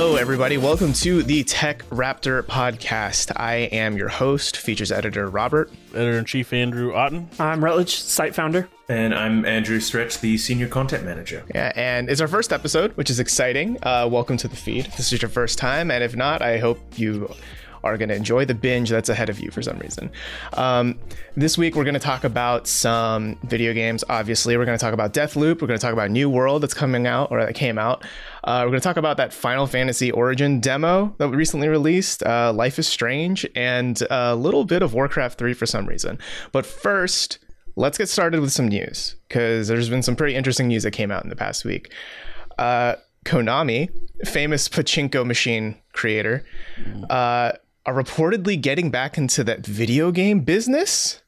Hello, everybody. Welcome to the TechRaptor podcast. I am your host, features editor Robert. Editor in chief Andrew Otten. I'm Rutledge, site founder. And I'm Andrew Stretch, the senior content manager. Yeah, and it's our first episode, which is exciting. Uh, welcome to the feed. If this is your first time, and if not, I hope you are going to enjoy the binge that's ahead of you for some reason. Um, this week, we're going to talk about some video games. Obviously, we're going to talk about Deathloop. We're going to talk about New World that's coming out or that came out. Uh, we're going to talk about that Final Fantasy Origin demo that we recently released, uh, Life is Strange, and a little bit of Warcraft 3 for some reason. But first, let's get started with some news because there's been some pretty interesting news that came out in the past week. Uh, Konami, famous pachinko machine creator, uh, are reportedly getting back into that video game business.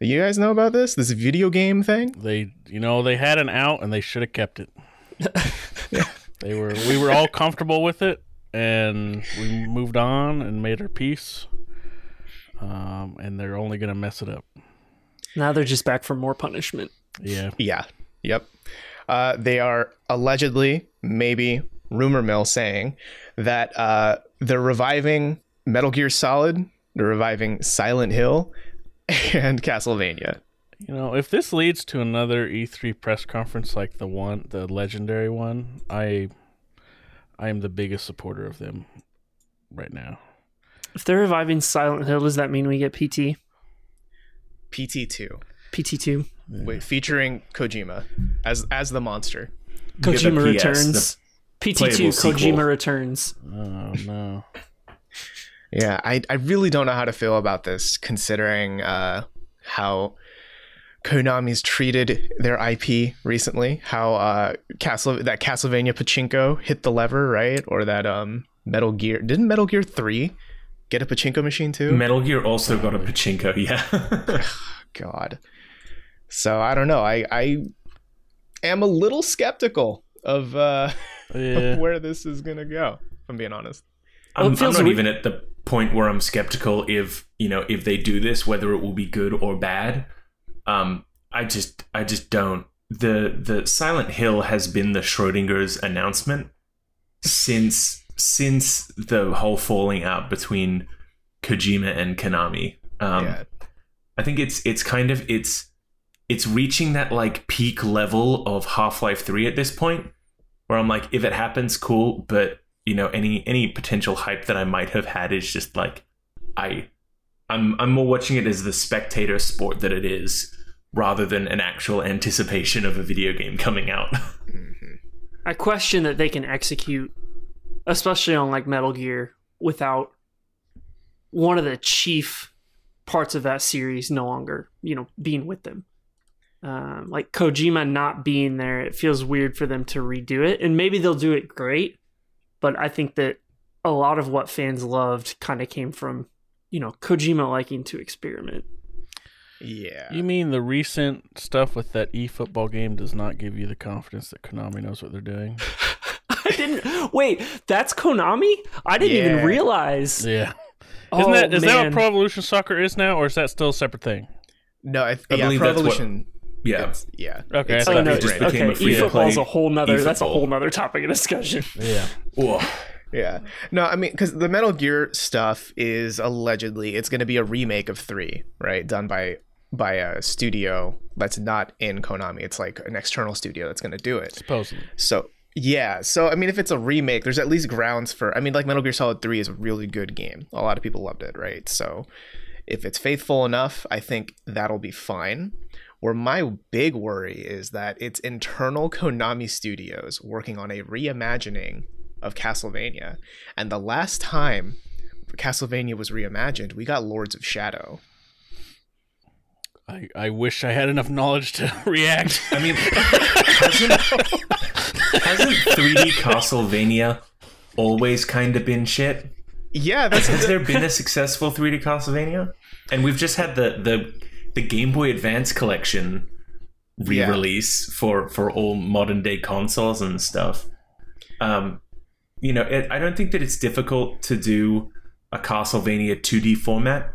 You guys know about this? This video game thing? They, you know, they had an out and they should have kept it. They were, we were all comfortable with it, and we moved on and made our peace. Um, and they're only gonna mess it up. Now they're just back for more punishment. Yeah, Yeah. Yep. Uh, they are allegedly, maybe rumor mill saying that uh, they're reviving Metal Gear Solid, they're reviving Silent Hill, and Castlevania. you know, if this leads to another E3 press conference like the one, the legendary one, I, I am the biggest supporter of them right now. If they're reviving Silent Hill, does that mean we get PT? PT2, PT2? wait, featuring Kojima as as the monster. Yeah, the Kojima PS, returns. PT2 playable sequel. Kojima returns. Oh no. Yeah, I, I really don't know how to feel about this, considering uh, how Konami's treated their IP recently. How uh, Castle that Castlevania Pachinko hit the lever, right? Or that um Metal Gear didn't Metal Gear Three get a pachinko machine too? Metal Gear also got a pachinko, yeah. God. So I don't know. I I am a little skeptical of uh, Yeah. where this is gonna go. If I'm being honest. Well, it I'm, I'm not weird- even at the point where I'm skeptical if you know if they do this, whether it will be good or bad. Um, I just I just don't. The the Silent Hill has been the Schrodinger's announcement since since the whole falling out between Kojima and Konami. Um, yeah. I think it's it's kind of it's it's reaching that like peak level of Half-Life 3 at this point where I'm like if it happens cool but you know any any potential hype that I might have had is just like I I'm I'm more watching it as the spectator sport that it is rather than an actual anticipation of a video game coming out. I question that they can execute, especially on like Metal Gear, without one of the chief parts of that series no longer, you know, being with them. Um, like Kojima not being there, it feels weird for them to redo it, and maybe they'll do it great. But I think that a lot of what fans loved kind of came from, you know, Kojima liking to experiment. Yeah. You mean the recent stuff with that e-football game does not give you the confidence that Konami knows what they're doing? I didn't wait. That's Konami. I didn't Yeah. even realize. Yeah. Oh, Isn't that is that man. what Pro Evolution Soccer is now, or is that still a separate thing? No, I, I yeah, believe Pro that's what- Evolution. Yeah. it's- yeah. Okay, It's I Oh thought no! it just right. became Okay, a free to e-football's play a whole nother. That's a e-football. whole nother topic of discussion. Yeah. Whoa. Yeah. No, I mean, because the Metal Gear stuff is allegedly it's going to be a remake of three, right? Done by by a studio that's not in Konami. It's like an external studio that's going to do it. Supposedly. So yeah. So I mean, if it's a remake, there's at least grounds for. I mean, like Metal Gear Solid Three is a really good game. A lot of people loved it, right? So if it's faithful enough, I think that'll be fine. Where my big worry is that it's internal Konami studios working on a reimagining of Castlevania. And the last time Castlevania was reimagined, we got Lords of Shadow. I, I wish I had enough knowledge to react. I mean, hasn't, hasn't 3D Castlevania always kind of been shit? Yeah, that's Has there been a successful 3D Castlevania? And we've just had the the, the Game Boy Advance collection re-release for for all modern day consoles and stuff. Um, you know, it, I don't think that it's difficult to do a Castlevania 2D format.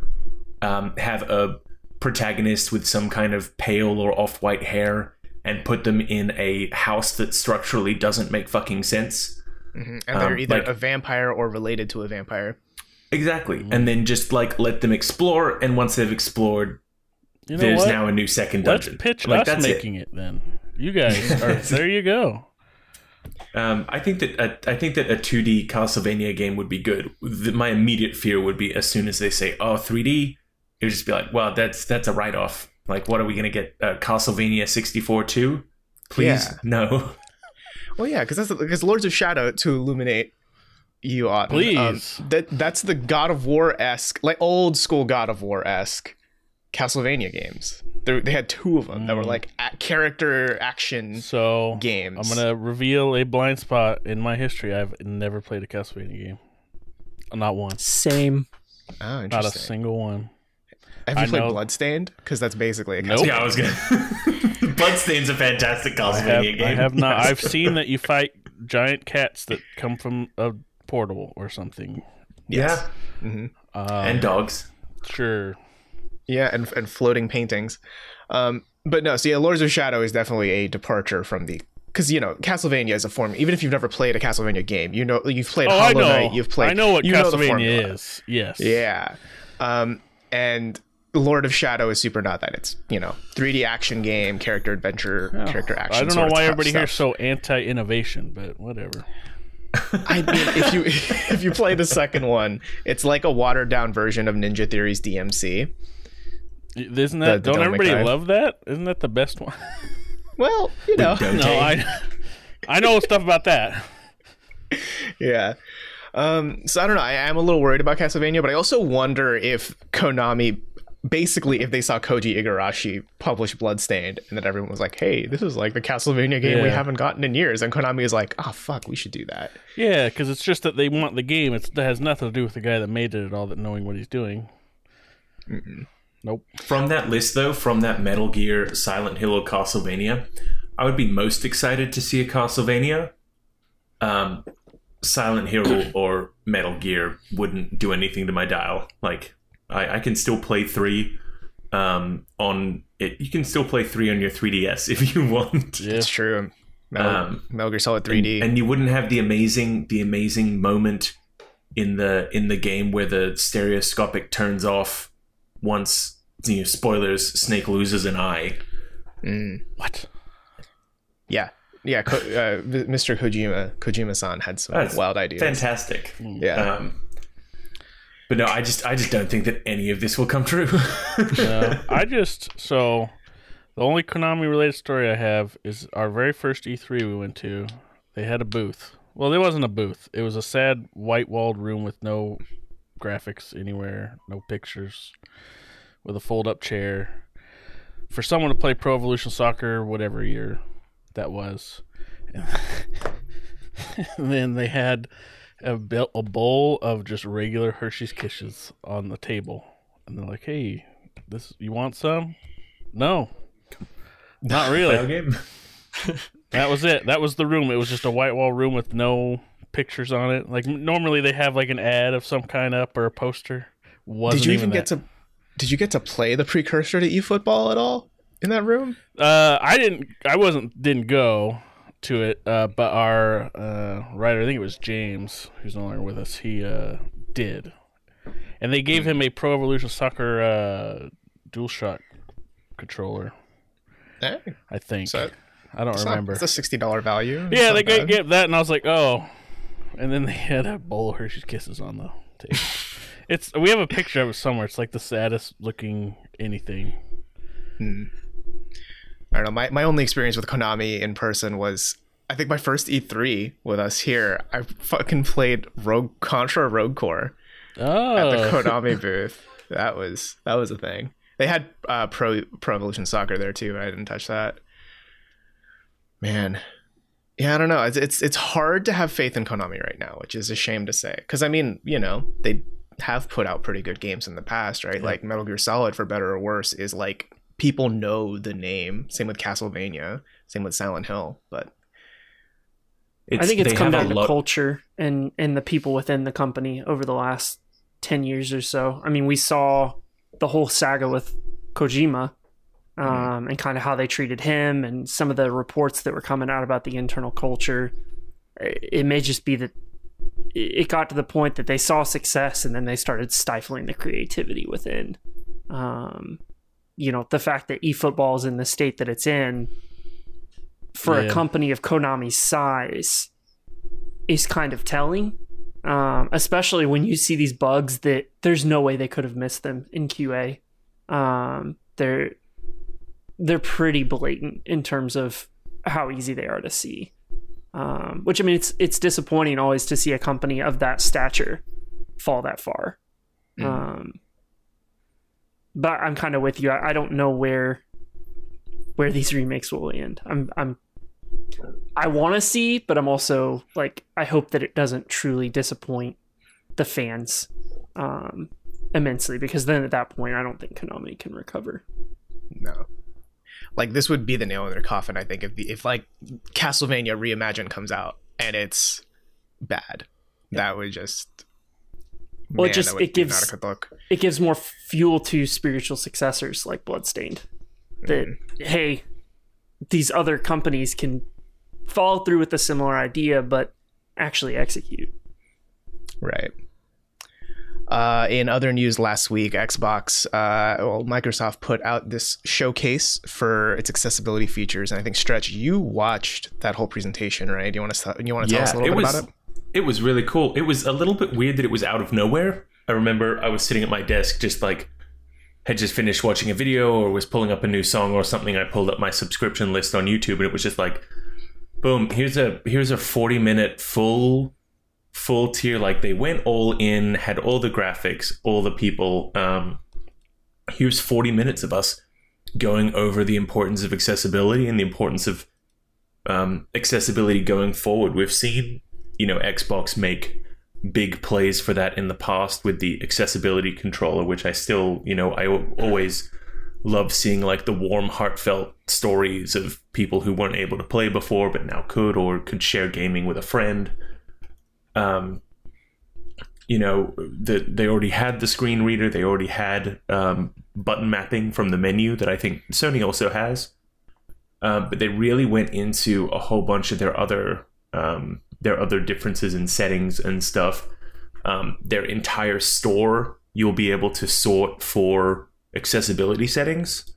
Um, have a protagonist with some kind of pale or off-white hair and put them in a house that structurally doesn't make fucking sense. Mhm. And they're Um, either like- a vampire or related to a vampire. Exactly. And then just like let them explore, and once they've explored, You know there's what? now a new second dungeon. Let's pitch like us that's it. making it. then. You guys are there. You go. Um, I think that a, I think that a 2D Castlevania game would be good. The, my immediate fear would be as soon as they say, "Oh, 3D," it would just be like, "Well, that's that's a write off." Like, what are we gonna get? Uh, Castlevania 64 too? Please, Yeah. no. Well, yeah, because that's because Lords of Shadow to illuminate you on Please. that that's the God of War esque, like old school God of War esque Castlevania games. They they had two of them that were Mm. like a- character action So games. I'm gonna reveal a blind spot in my history. I've never played a Castlevania game. Not one. Same. Oh, Not a single one. Have you I played know- Bloodstained? Because that's basically a Castlevania. Nope. Castlevania. Yeah, I was gonna. Bloodstain's a fantastic I Castlevania have, game. I have not. I've seen that you fight giant cats that come from a portal or something. yeah, hmm Um, and dogs. sure. Yeah, and and floating paintings. Um, but no, so yeah, Lords of Shadow is definitely a departure from the because you know Castlevania is a form. Even if you've never played a Castlevania game, you know you've played Oh, I Hollow know. Knight. You've played. I know what know Castlevania formula. is. Yes. Yeah, um, and Lord of Shadow is super not that. It's you know 3D action game, character adventure, character action. I don't know why everybody here's so anti-innovation, but whatever. I mean, if you if you play the second one, it's like a watered down version of Ninja Theory's DMC. Isn't that? the don't Devil May everybody Cry. love that? Isn't that the best one? Well, you know, no, I. I know stuff about that. yeah. Um, so I don't know. I am a little worried about Castlevania, but I also wonder if Konami, basically, if they saw Koji Igarashi publish Bloodstained, and that everyone was like, "Hey, this is like the Castlevania game we haven't gotten in years," and Konami is like, "Oh fuck, we should do that." Yeah, because it's just that they want the game. It's, it has nothing to do with the guy that made it at all. That knowing what he's doing. Nope. From that list, though, from that Metal Gear, Silent Hill, or Castlevania, I would be most excited to see a Castlevania. Um, Silent Hill or Metal Gear wouldn't do anything to my dial. Like, I, I can still play three um, on it. You can still play three on your 3DS if you want. Yeah. It's true. Metal, Um, Metal Gear Solid 3D. and you wouldn't have the amazing the amazing moment in the in the game where the stereoscopic turns off once you know, spoilers snake loses an eye Mm. What? yeah, yeah. Ko- uh, Mr. Kojima, Kojima-san had some That's wild ideas. fantastic Yeah. um but no i just i just don't think that any of this will come true No, I just so the only Konami related story I have is our very first E3 we went to. They had a booth. Well, there wasn't a booth. It was a sad white walled room with no graphics anywhere, no pictures, with a fold up chair for someone to play Pro Evolution Soccer, whatever year that was. and then they had a, a bowl of just regular Hershey's Kisses on the table, and they're like, "Hey, this you want some?" No, not really. That was it. That was the room. It was just a white wall room with no pictures on it. Like normally they have like an ad of some kind up or a poster. Wasn't Did you even that. get to? Did you get to play the precursor to eFootball at all in that room? Uh, I didn't. I wasn't. Didn't go to it. Uh, but our uh, writer, I think it was James, who's no longer with us. He uh did, and they gave him a Pro Evolution Soccer uh DualShock controller. Eh, I think. So I don't it's not- remember. It's a sixty dollar value. It's Yeah, they bad. gave that, and I was like, oh. And then they had a bowl of Hershey's Kisses on the table. It's we have a picture of it somewhere. It's like the saddest looking anything. I don't know. My, my only experience with Konami in person was I think my first E3 with us here. I fucking played Rogue Contra Rogue Corps at the Oh, Konami booth. That was that was a thing. They had uh, Pro Pro Evolution Soccer there too. I didn't touch that. Man, yeah, I don't know. It's it's it's hard to have faith in Konami right now, which is a shame to say. Because I mean, you know, they have put out pretty good games in the past, right? Like Metal Gear Solid, for better or worse, is like people know the name. Same with Castlevania. Same with Silent Hill. But I think it's come have a down to lot- culture and and the people within the company over the last ten years or so. I mean, we saw the whole saga with Kojima, um, and kind of how they treated him, and some of the reports that were coming out about the internal culture. it may just be that it got to the point that they saw success and then they started stifling the creativity within. Um, you know, the fact that eFootball is in the state that it's in for Yeah. a company of Konami's size is kind of telling. Um, especially when you see these bugs that there's no way they could have missed them in QA. Um, they're they're pretty blatant in terms of how easy they are to see. Um, which I mean, it's it's disappointing always to see a company of that stature fall that far. Um, but I'm kind of with you. I, I don't know where where these remakes will end. I'm I'm I want to see, but I'm also like I hope that it doesn't truly disappoint the fans um, immensely because then at that point I don't think Konami can recover. No. Like this would be the nail in their coffin, I think, if the if like Castlevania Reimagined comes out and it's bad. That would just Well, it just- it gives- not a good look. it gives more fuel to spiritual successors like Bloodstained. That mm. hey, these other companies can follow through with a similar idea, but actually execute. Right. Uh, in other news last week, Xbox, uh, well, Microsoft put out this showcase for its accessibility features, and I think Stretch, you watched that whole presentation, right? Do you want to you want to tell us a little bit was about it? it was really cool. It was a little bit weird that it was out of nowhere. I remember I was sitting at my desk, just like had just finished watching a video or was pulling up a new song or something. I pulled up my subscription list on YouTube, and it was just like, boom! Here's a here's a forty minute full full tier. Like they went all in, had all the graphics, all the people. Um, here's forty minutes of us going over the importance of accessibility and the importance of um, accessibility going forward. We've seen, you know, Xbox make big plays for that in the past with the accessibility controller, which I still, you know, I always love seeing like the warm, heartfelt stories of people who weren't able to play before but now could or could share gaming with a friend. Um, you know, the, they already had the screen reader, they already had um, button mapping from the menu that I think Sony also has. Um, but they really went into a whole bunch of their other um, their other differences in settings and stuff. Um, their entire store you'll be able to sort for accessibility settings.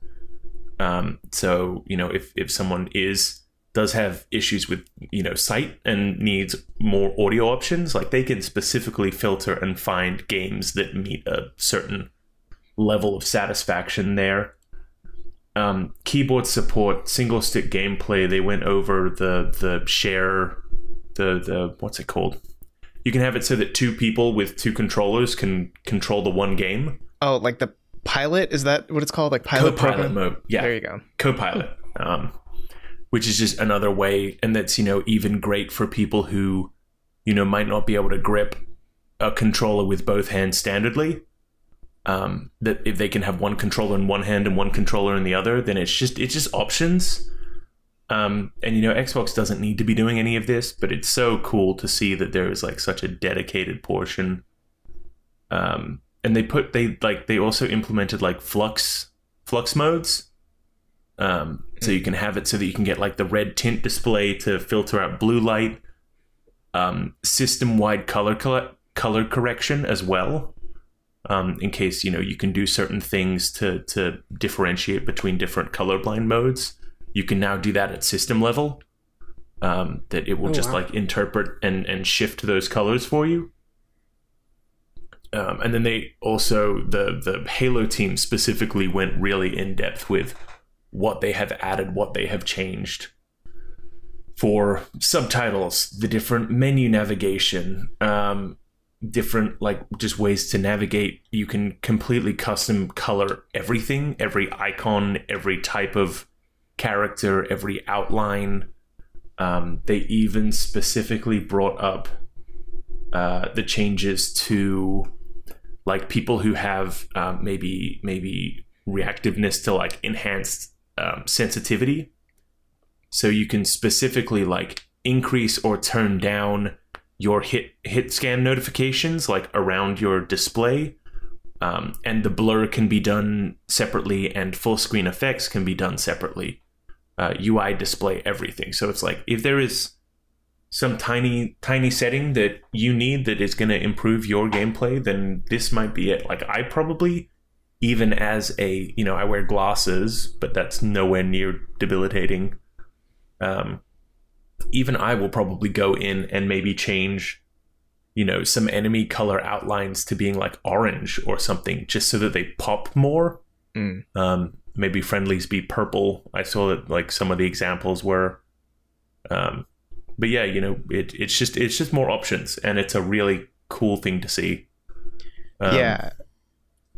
Um, so you know if if someone is does have issues with you know sight and needs more audio options, like they can specifically filter and find games that meet a certain level of satisfaction there um, keyboard support, single stick gameplay. They went over the the share, the the what's it called? You can have it so that two people with two controllers can control the one game. Oh, like the pilot is that what it's called? Like pilot Co-pilot program? mode, yeah, There you go. co-pilot, um, which is just another way, and that's you know even great for people who you know might not be able to grip a controller with both hands standardly. Um, that if they can have one controller in one hand and one controller in the other, then it's just it's just options. Um, and you know, Xbox doesn't need to be doing any of this, but it's so cool to see that there is like such a dedicated portion. Um, and they put they like they also implemented like flux flux modes. Um, so you can have it so that you can get like the red tint display to filter out blue light. Um, system wide color color color correction as well. Um, in case you know you can do certain things to to differentiate between different colorblind modes you can now do that at system level um, that it will Oh, just wow. like interpret and and shift those colors for you um, and then they also the the halo team specifically went really in depth with what they have added what they have changed for subtitles the different menu navigation um, different like just ways to navigate. You can completely custom color everything every icon every type of character every outline. Um, they even specifically brought up uh, the changes to like people who have um, maybe maybe reactiveness to like enhanced um, sensitivity. So you can specifically like increase or turn down your hit hit scan notifications like around your display. Um, and the blur can be done separately and full screen effects can be done separately. Uh, ui display everything. So it's like if there is some tiny tiny setting that you need that is going to improve your gameplay, then this might be it. Like I probably even as a you know I wear glasses, but that's nowhere near debilitating. Um, even I will probably go in and maybe change, you know, some enemy color outlines to being like orange or something, just so that they pop more. Mm. Um, maybe friendlies be purple. I saw that like some of the examples were. Um, but yeah, you know, it, it's just it's just more options, and it's a really cool thing to see. Um, yeah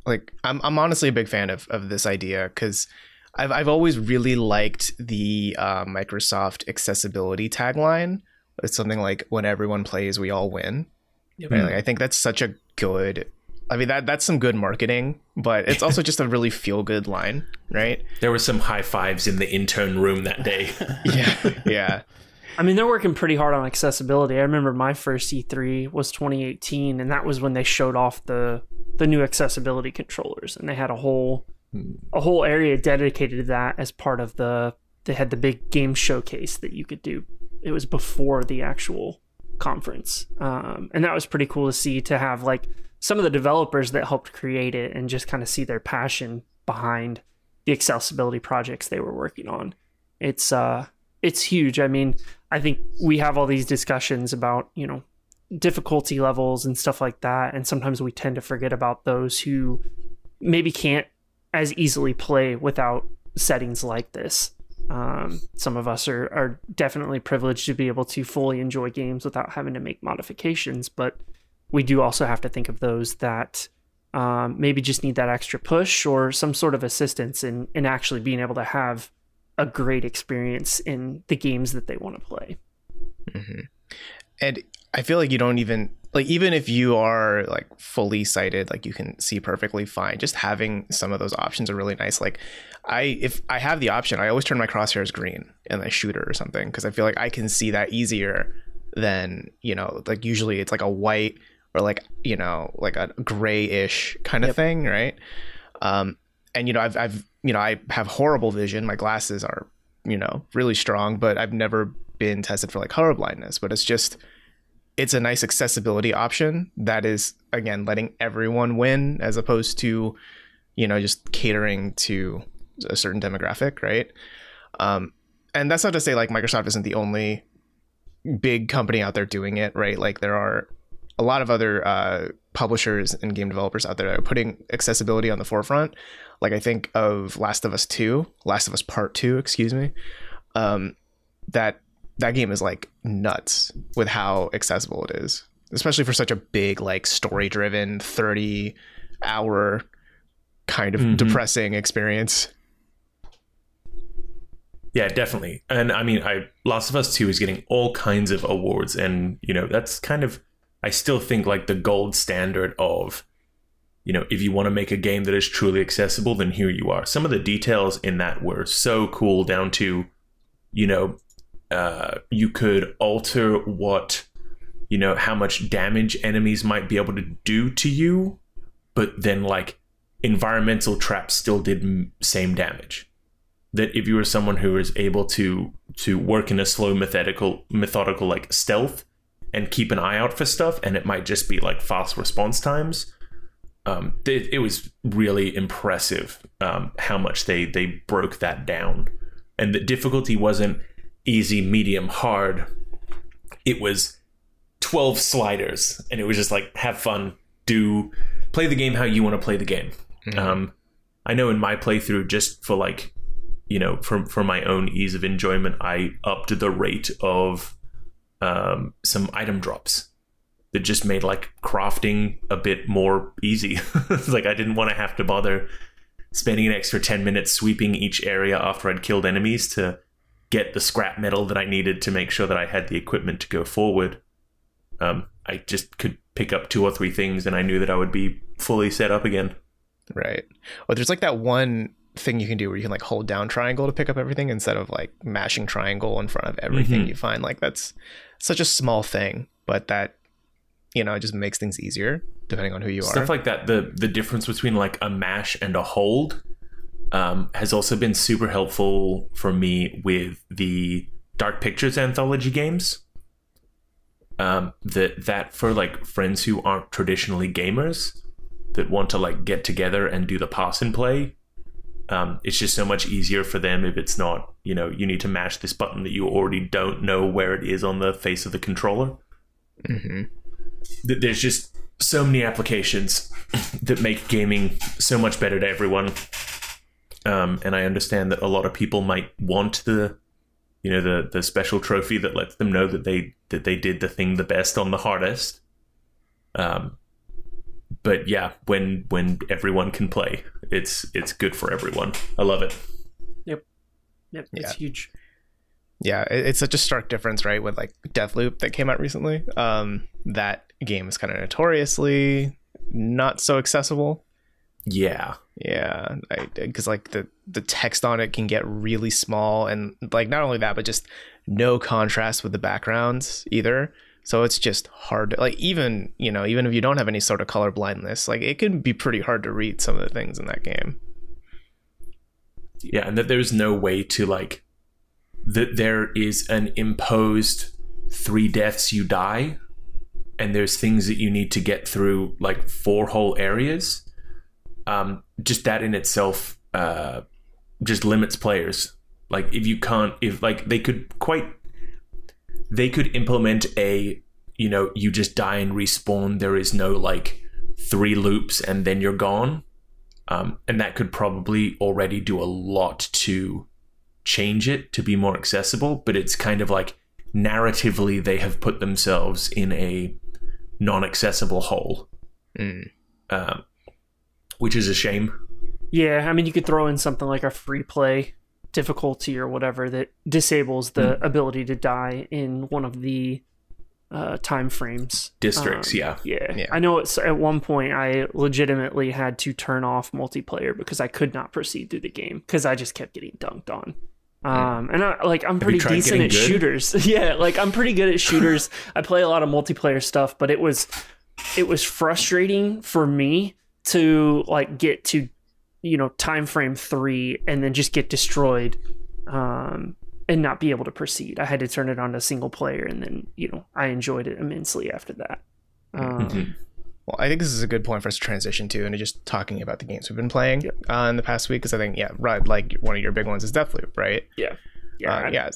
like I'm I'm honestly a big fan of of this idea because I've I've always really liked the uh, Microsoft accessibility tagline. It's something like when everyone plays, we all win. Yep. Right? Like, I think that's such a good. I mean that that's some good marketing, but it's also just a really feel good line, right? There were some high fives in the intern room that day. Yeah, yeah. I mean, they're working pretty hard on accessibility. I remember my first E3 was 2018, and that was when they showed off the the new accessibility controllers, and they had a whole a whole area dedicated to that as part of the. They had the big game showcase that you could do. It was before the actual conference, um, and that was pretty cool to see. To have like some of the developers that helped create it, and just kind of see their passion behind the accessibility projects they were working on. It's uh, it's huge. I mean, I think we have all these discussions about, you know, difficulty levels and stuff like that. And sometimes we tend to forget about those who maybe can't as easily play without settings like this. Um, some of us are, are definitely privileged to be able to fully enjoy games without having to make modifications, but we do also have to think of those that um, maybe just need that extra push or some sort of assistance in, in actually being able to have a great experience in the games that they want to play. Mm-hmm. And I feel like you don't even like even if you are like fully sighted, like you can see perfectly fine. Just having some of those options are really nice. Like I if I have the option, I always turn my crosshairs green in a shooter or something because I feel like I can see that easier than you know like usually it's like a white or like you know like a grayish kind of yep. thing, right? Um, and you know I've I've you know I have horrible vision. My glasses are you know really strong, but I've never been tested for like color blindness. But it's just it's a nice accessibility option that is again letting everyone win as opposed to you know just catering to a certain demographic, right? Um, and that's not to say like Microsoft isn't the only big company out there doing it, right? Like there are a lot of other uh, publishers and game developers out there that are putting accessibility on the forefront. Like I think of Last of Us Two, Last of Us Part Two, excuse me. Um, that that game is like nuts with how accessible it is, especially for such a big like story driven thirty hour kind of mm-hmm. depressing experience. Yeah, definitely. And I mean, I Last of Us 2 is getting all kinds of awards and, you know, that's kind of I still think like the gold standard of you know, if you want to make a game that is truly accessible, then here you are. Some of the details in that were so cool down to, you know, uh, you could alter what, you know, how much damage enemies might be able to do to you, but then like environmental traps still did same damage. That if you were someone who was able to to work in a slow methodical methodical like stealth, and keep an eye out for stuff, and it might just be like fast response times. Um, it, it was really impressive um, how much they they broke that down, and the difficulty wasn't easy, medium, hard. It was twelve sliders, and it was just like have fun, do play the game how you want to play the game. Mm-hmm. Um, I know in my playthrough, just for like you know, for for my own ease of enjoyment, I upped the rate of um, some item drops that just made like crafting a bit more easy. like I didn't want to have to bother spending an extra 10 minutes sweeping each area after I'd killed enemies to get the scrap metal that I needed to make sure that I had the equipment to go forward. Um, I just could pick up two or three things and I knew that I would be fully set up again. Right. Well, there's like that one thing you can do where you can like hold down triangle to pick up everything instead of like mashing triangle in front of everything mm-hmm. you find. Like that's such a small thing, but that you know, it just makes things easier depending on who you Stuff are. Stuff like that. The the difference between like a mash and a hold um, has also been super helpful for me with the Dark Pictures anthology games. um, that that for like friends who aren't traditionally gamers that want to like get together and do the pass and play um, it's just so much easier for them if it's not you know you need to mash this button that you already don't know where it is on the face of the controller. Hmm there's just so many applications that make gaming so much better to everyone. Um, and i understand that a lot of people might want the you know the the special trophy that lets them know that they that they did the thing the best on the hardest. Um but yeah when when everyone can play it's it's good for everyone i love it Yep, Yep. it's huge. Yeah, it's such a stark difference, right? With like Deathloop that came out recently. Um, that game is kind of notoriously not so accessible. yeah Yeah, because like the the text on it can get really small, and like not only that, but just no contrast with the backgrounds either. So it's just hard. Like even you know even if you don't have any sort of color blindness, like it can be pretty hard to read some of the things in that game. Yeah, and that there's no way to like that there is an imposed three deaths you die, and there's things that you need to get through like four whole areas. Um, just that in itself uh, just limits players. Like if you can't, if like they could quite, they could implement a you know you just die and respawn. There is no like three loops and then you're gone um, and that could probably already do a lot to change it to be more accessible but it's kind of like narratively they have put themselves in a non-accessible hole Mm. um, which is a shame Yeah, I mean, you could throw in something like a free play difficulty or whatever that disables the ability to die in one of the uh, time frames. districts Um, yeah Yeah. Yeah. I know it's at one point I legitimately had to turn off multiplayer because I could not proceed through the game because I just kept getting dunked on. Um, and I, like I'm pretty decent at good? shooters. yeah, like I'm pretty good at shooters. I play a lot of multiplayer stuff, but it was it was frustrating for me to like get to you know time frame 3 and then just get destroyed um and not be able to proceed. I had to turn it on to single player and then, you know, I enjoyed it immensely after that. Um, Mhm. Well, I think this is a good point for us to transition to and just talking about the games we've been playing Yep. uh, in the past week. Because I think, yeah, right, like one of your big ones is Deathloop, right? Yeah. Yeah. Uh, I- yeah.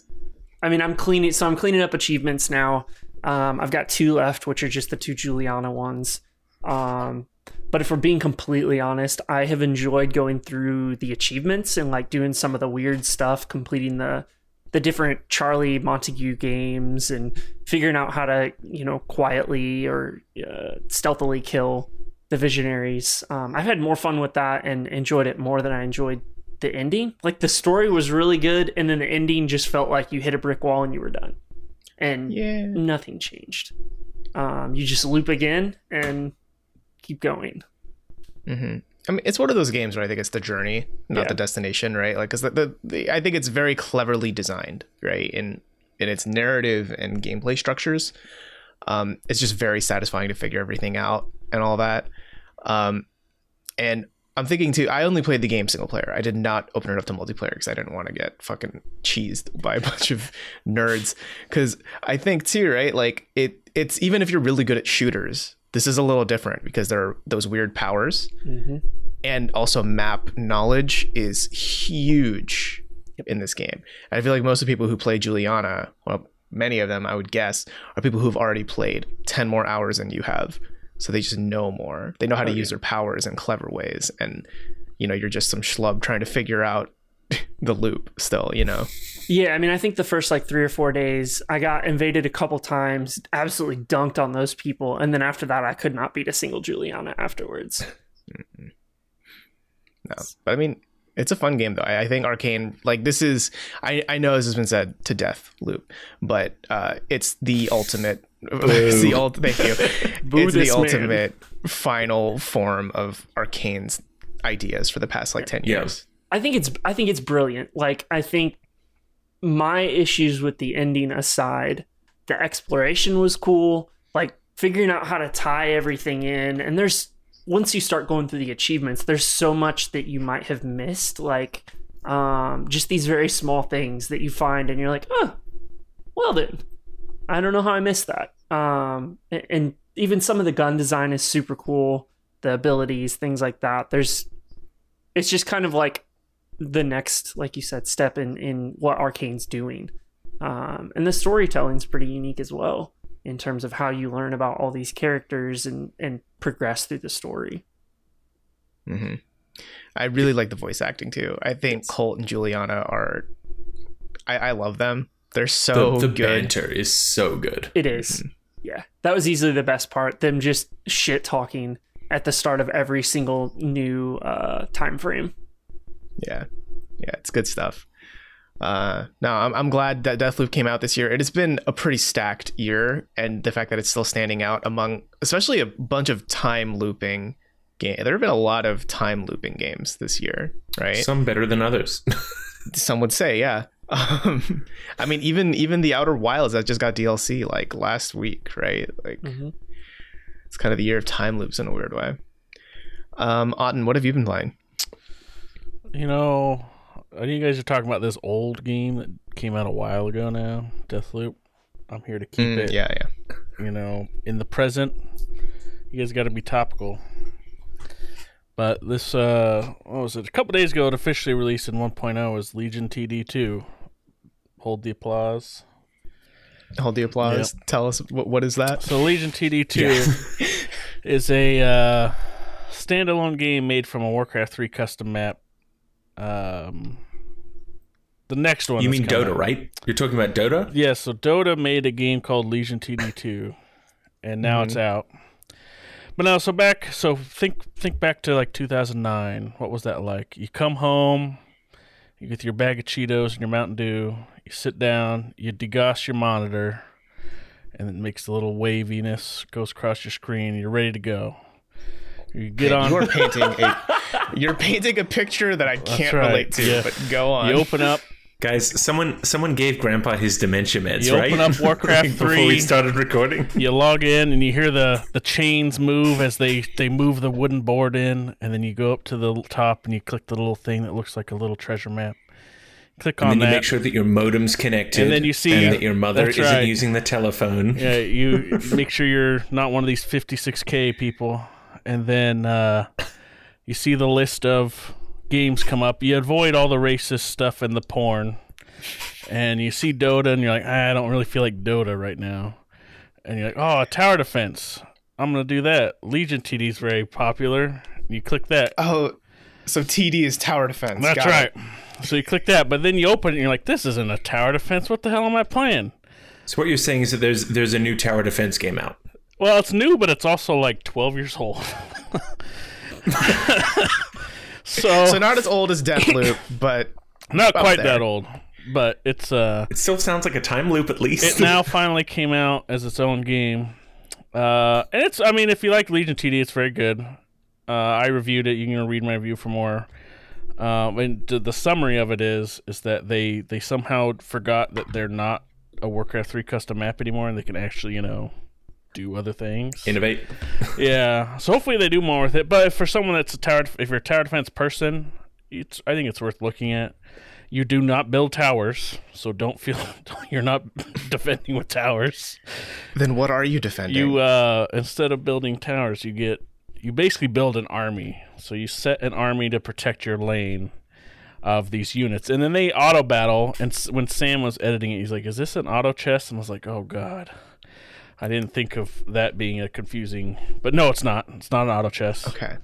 I mean, I'm cleaning, so I'm cleaning up achievements now. Um, I've got two left, which are just the two Juliana ones. Um, but if we're being completely honest, I have enjoyed going through the achievements and like doing some of the weird stuff, completing the the different Charlie Montague games and figuring out how to, you know, quietly or uh, stealthily kill the visionaries. Um, I've had more fun with that and enjoyed it more than I enjoyed the ending. Like the story was really good, and then the ending just felt like you hit a brick wall and you were done, and Yeah. nothing changed. Um, you just loop again and keep going. hmm I mean, it's one of those games where I think it's the journey, not Yeah. the destination, right? Like, because the, the, the I think it's very cleverly designed, right? In in its narrative and gameplay structures, um, it's just very satisfying to figure everything out and all that. Um, and I'm thinking too. I only played the game single player. I did not open it up to multiplayer because I didn't want to get fucking cheesed by a bunch of nerds. Because I think too, right? Like it, it's even if you're really good at shooters, this is a little different because there are those weird powers Mm-hmm. and also map knowledge is huge in this game. And I feel like most of the people who play Juliana, well, many of them I would guess, are people who've already played 10 more hours than you have. So they just know more. They know how to Okay. use their powers in clever ways. And, you know, you're just some schlub trying to figure out the loop still, you know? Yeah, I mean, I think the first like three or four days, I got invaded a couple times, absolutely dunked on those people, and then after that, I could not beat a single Juliana afterwards. No, but I mean, it's a fun game though. I, I think Arkane, like this is, I I know this has been said to death, Loop, but uh, it's the ultimate. it's the ult. Thank you. It's the this man. ultimate final form of Arkane's ideas for the past like ten Yeah. I think it's I think it's brilliant. Like I think my issues with the ending aside, the exploration was cool. Like figuring out how to tie everything in, and there's once you start going through the achievements, there's so much that you might have missed. Like um, just these very small things that you find, and you're like, oh, well then, I don't know how I missed that. Um, a- and even some of the gun design is super cool. The abilities, things like that. There's, it's just kind of like the next, like you said, step in in what Arkane's doing. Um, and the storytelling's pretty unique as well in terms of how you learn about all these characters and and progress through the story. Mm-hmm. I really like the voice acting too. I think Colt and Juliana are. I, I love them. They're so the, the good. banter is so good. It is. Yeah. That was easily the best part. Them just shit talking at the start of every single new uh time frame. Yeah, yeah, it's good stuff. Uh, no, I'm I'm glad that Deathloop came out this year. It has been a pretty stacked year, and the fact that it's still standing out among, especially a bunch of time looping game. There have been a lot of time looping games this year, right? Some, Some better than others. Some would say, yeah. Um, I mean, even even the Outer Wilds that just got DLC like last week, right? Like Mm-hmm. it's kind of the year of time loops in a weird way. Um, Otten, what have you been playing? You know, you guys are talking about this old game that came out a while ago now, Deathloop. I'm here to keep Mm, it, yeah, yeah. you know, in the present. You guys got to be topical. But this, uh, what was it? A couple days ago, it officially released in 1.0 as Legion TD2. Hold the applause. Hold the applause. Tell us what what is that? So Legion TD2 is a uh, standalone game made from a Warcraft 3 custom map. Um, the next one. you mean Dota, out- right? You're talking about Dota? Yeah, so Dota made a game called Legion TD2, and now it's out. But now, so back, so think think back to like 2009. What was that like? You come home, you get your bag of Cheetos and your Mountain Dew. You sit down, you degauss your monitor, and it makes the little waviness goes across your screen. You're ready to go. You get on. You're painting a you're painting a picture that I can't right, relate to. yeah. But go on. You open up. Guys, someone someone gave Grandpa his dementia meds, You right? open up Warcraft Before we started recording. you log in and you hear the the chains move as they they move the wooden board in and then you go up to the top and you click the little thing that looks like a little treasure map click And on then you make sure that your modem's connected. And then you see- and that your mother isn't right. using the telephone. yeah you make sure you're not one of these 56k people and then uh you see the list of games come up. You avoid all the racist stuff and the porn and you see dota and you're like "Ah, i don't really feel like dota right now. And you're like oh tower defense. I'm gonna do that. Legion td is very popular. You click that. Oh, so TD is tower defense. that's Got right. It. so you click that but then you open it and you're like this isn't a tower defense. What the hell am i playing? So what you're saying is that there's there's a new tower defense game out. Well, it's new, but it's also like 12 years old. so, So not as old as Deathloop, but not quite there. that old, but it's uh It still sounds like a time loop at least. it now finally came out as its own game. Uh and it's I mean if you like Legion TD it's very good. Uh I reviewed it, you can read my review for more. Um and the, the summary of it is is that they they somehow forgot that they're not a Warcraft 3 custom map anymore and they can actually, you know, do other things. Innovate. Yeah, so hopefully they do more with it. But for someone that's a tower, if you're a tower defense person, it's I think it's worth looking at. You do not build towers, so don't feel you're not defending with towers. then what are you defending? You uh, instead of building towers, you get you basically build an army. So you set an army to protect your lane of these units, and then they auto battle. And when Sam was editing it, he's like, "Is this an auto chess?" And I was like, "Oh God." I didn't think of that being a confusing, but no, it's not. It's not an auto chess. okay.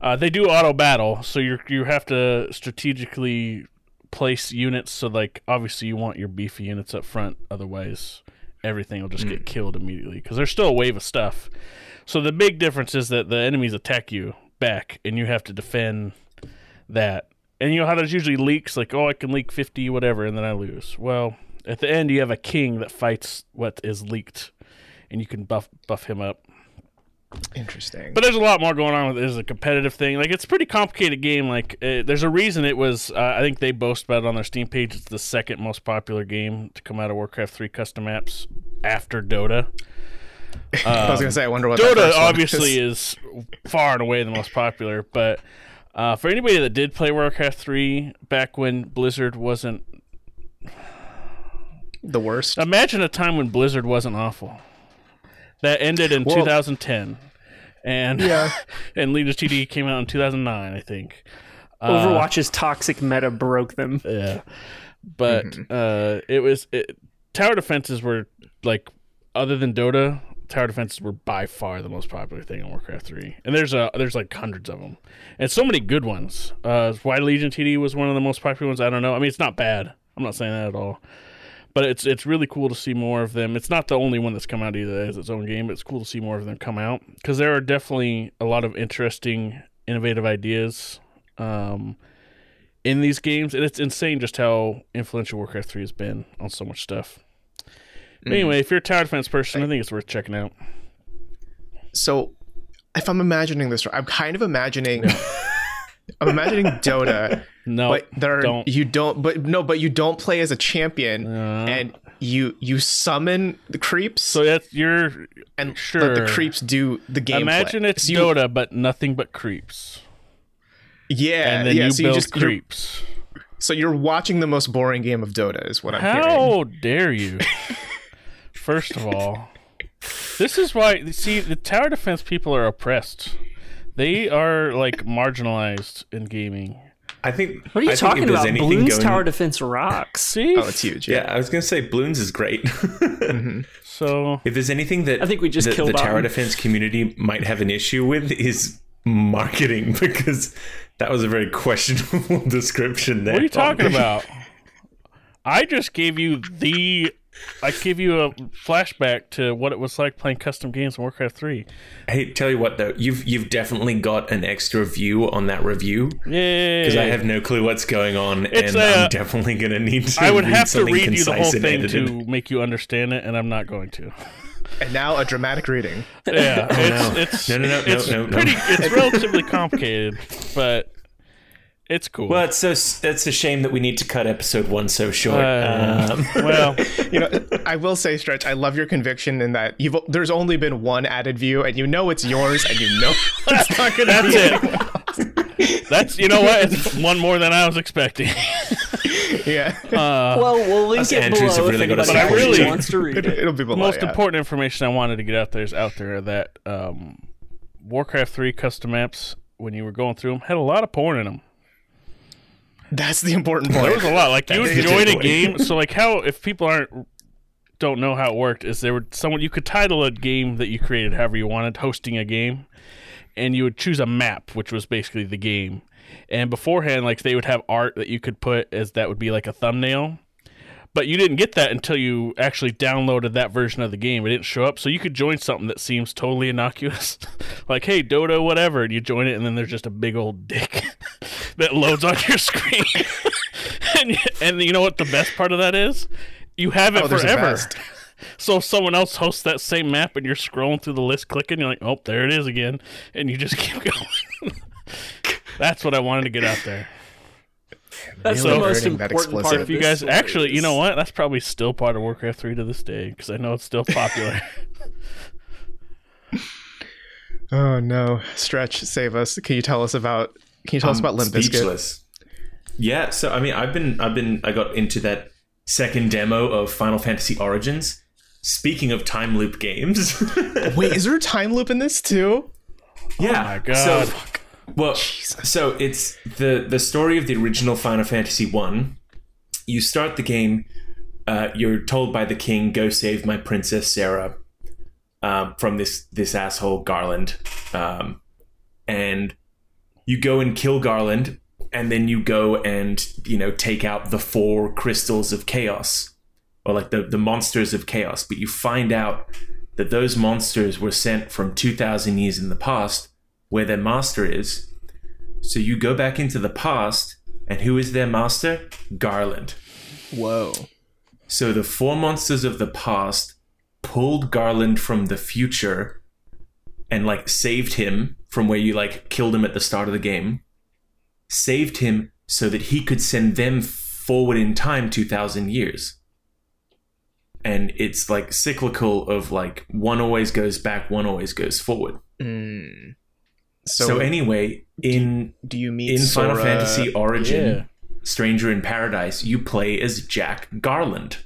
Uh, they do auto battle, so you you have to strategically place units. So like obviously you want your beefy units up front, otherwise everything will just get killed immediately because there's still a wave of stuff. So the big difference is that the enemies attack you back, and you have to defend that. And you know how there's usually leaks, like oh I can leak fifty whatever, and then I lose. Well, at the end you have a king that fights what is leaked, and you can buff buff him up. Interesting. But there's a lot more going on with it. There's a competitive thing. Like it's a pretty complicated game. Like uh, there's a reason it was. Uh, I think they boast about it on their Steam page. It's the second most popular game to come out of Warcraft 3 custom apps after Dota. I was gonna say, I wonder what Dota obviously is. is far and away the most popular, but uh, for anybody that did play Warcraft 3 back when Blizzard wasn't, the worst. imagine a time when Blizzard wasn't awful. That ended in Well- 2010, and Yeah. and Legion TD came out in 2009, I think. Uh, Overwatch's toxic meta broke them. Yeah, but uh, it was it, tower defenses were like other than Dota, tower defenses were by far the most popular thing in Warcraft three, and there's a there's like hundreds of them, and so many good ones. Uh, why Legion TD was one of the most popular ones. I don't know. I mean, it's not bad. I'm not saying that at all. But it's it's really cool to see more of them. It's not the only one that's come out either as its own game, but it's cool to see more of them come out because there are definitely a lot of interesting, innovative ideas um, in these games, and it's insane just how influential Warcraft Three has been on so much stuff. But anyway, if you're a tower defense person, I think it's worth checking out. So, if I'm imagining this, I'm kind of imagining. I'm imagining Dota, No, but there are, don't. you don't. But no, but you don't play as a champion, Uh, and you you summon the creeps, so that's you're and sure. but the creeps do the game. imagine it's so you, Dota, but nothing but creeps, Yeah, and then yeah. you so build you just you're- creeps. so you're watching the most boring game of Dota, is what I'm hearing. How dare you? First of all, this is why see the tower defense people are oppressed. They are like marginalized in gaming. I think. What are you I talking about? anything Balloons going- Tower Defense rocks. See, Oh, it's huge. Yeah, I was gonna say balloons is great. Mm-hmm. so if there's anything that I think we just the, killed the tower defense community might have an issue with is marketing because that was a very questionable description there. what are you talking about? I just gave you the. I gave you a flashback to what it was like playing custom games in Warcraft Three. Hey, tell you what though, you've you've definitely got an extra view on that review Yeah, because I have no clue what's going on, It's and a- I'm definitely gonna need to. I would read have to read you the whole thing edited. to make you understand it, and I'm not going to. And now a dramatic reading. Yeah, oh, no. it's it's No, no, no, no, it's no, no. pretty. It's relatively complicated, but it's cool. Well, it's so that's a shame that we need to cut episode one so short. Uh, um, well, You know, I will say, Stretch, I love your conviction in that you've there's only been one added view, and you know it's yours, and you know it's not gonna that's be it. That's you know what? It's one more than I was expecting. Yeah, well, we'll link it Andrews have below really if gotta anybody support actually you. wants to read it, it. will be below. The most yeah. important information I wanted to get out there is out there that um, Warcraft Three custom maps, when you were going through them, had a lot of porn in them. That's the important point. There was a lot. Like you That's would the join a game. So like how if people aren't don't know how it worked is there would someone you could title a game that you created however you wanted, hosting a game, and you would choose a map, which was basically the game. And beforehand, like they would have art that you could put as that would be like a thumbnail. But you didn't get that until you actually downloaded that version of the game. It didn't show up, so you could join something that seems totally innocuous, like "Hey, Dodo, whatever," and you join it, and then there's just a big old dick that loads on your screen. and and you know what the best part of that is? You have it Oh, forever. So if someone else hosts that same map, and you're scrolling through the list, clicking, you're like, "Oh, there it is again," and you just keep going. That's what I wanted to get out there. That's Really the most important part explicit. If you guys story actually, you know what? That's probably still part of Warcraft 3 to this day because I know it's still popular. Oh no, Stretch, save us! Can you tell us about? Can you tell us about Limp Bizkit? speechless. Yeah, so I mean, I've been, I've been, I got into that second demo of Final Fantasy Origins. Speaking of time loop games, Wait, is there a time loop in this too? yeah, Oh my God. So, well, so it's the the story of the original Final Fantasy One. You start the game. Uh, you're told by the king, "Go save my princess Sarah um, from this this asshole Garland," um, and you go and kill Garland, and then you go and you know take out the four crystals of chaos, or like the the monsters of chaos. But you find out that those monsters were sent from two thousand years in the past, where their master is. So you go back into the past, and who is their master? Garland. Whoa. So the four monsters of the past pulled Garland from the future and like saved him from where you like killed him at the start of the game. Saved him so that he could send them forward in time 2000 years. And it's like cyclical of like one always goes back, one always goes forward. Mm. So, So, anyway, in do you meet in Final Fantasy Origin, Yeah. Stranger in Paradise, you play as Jack Garland,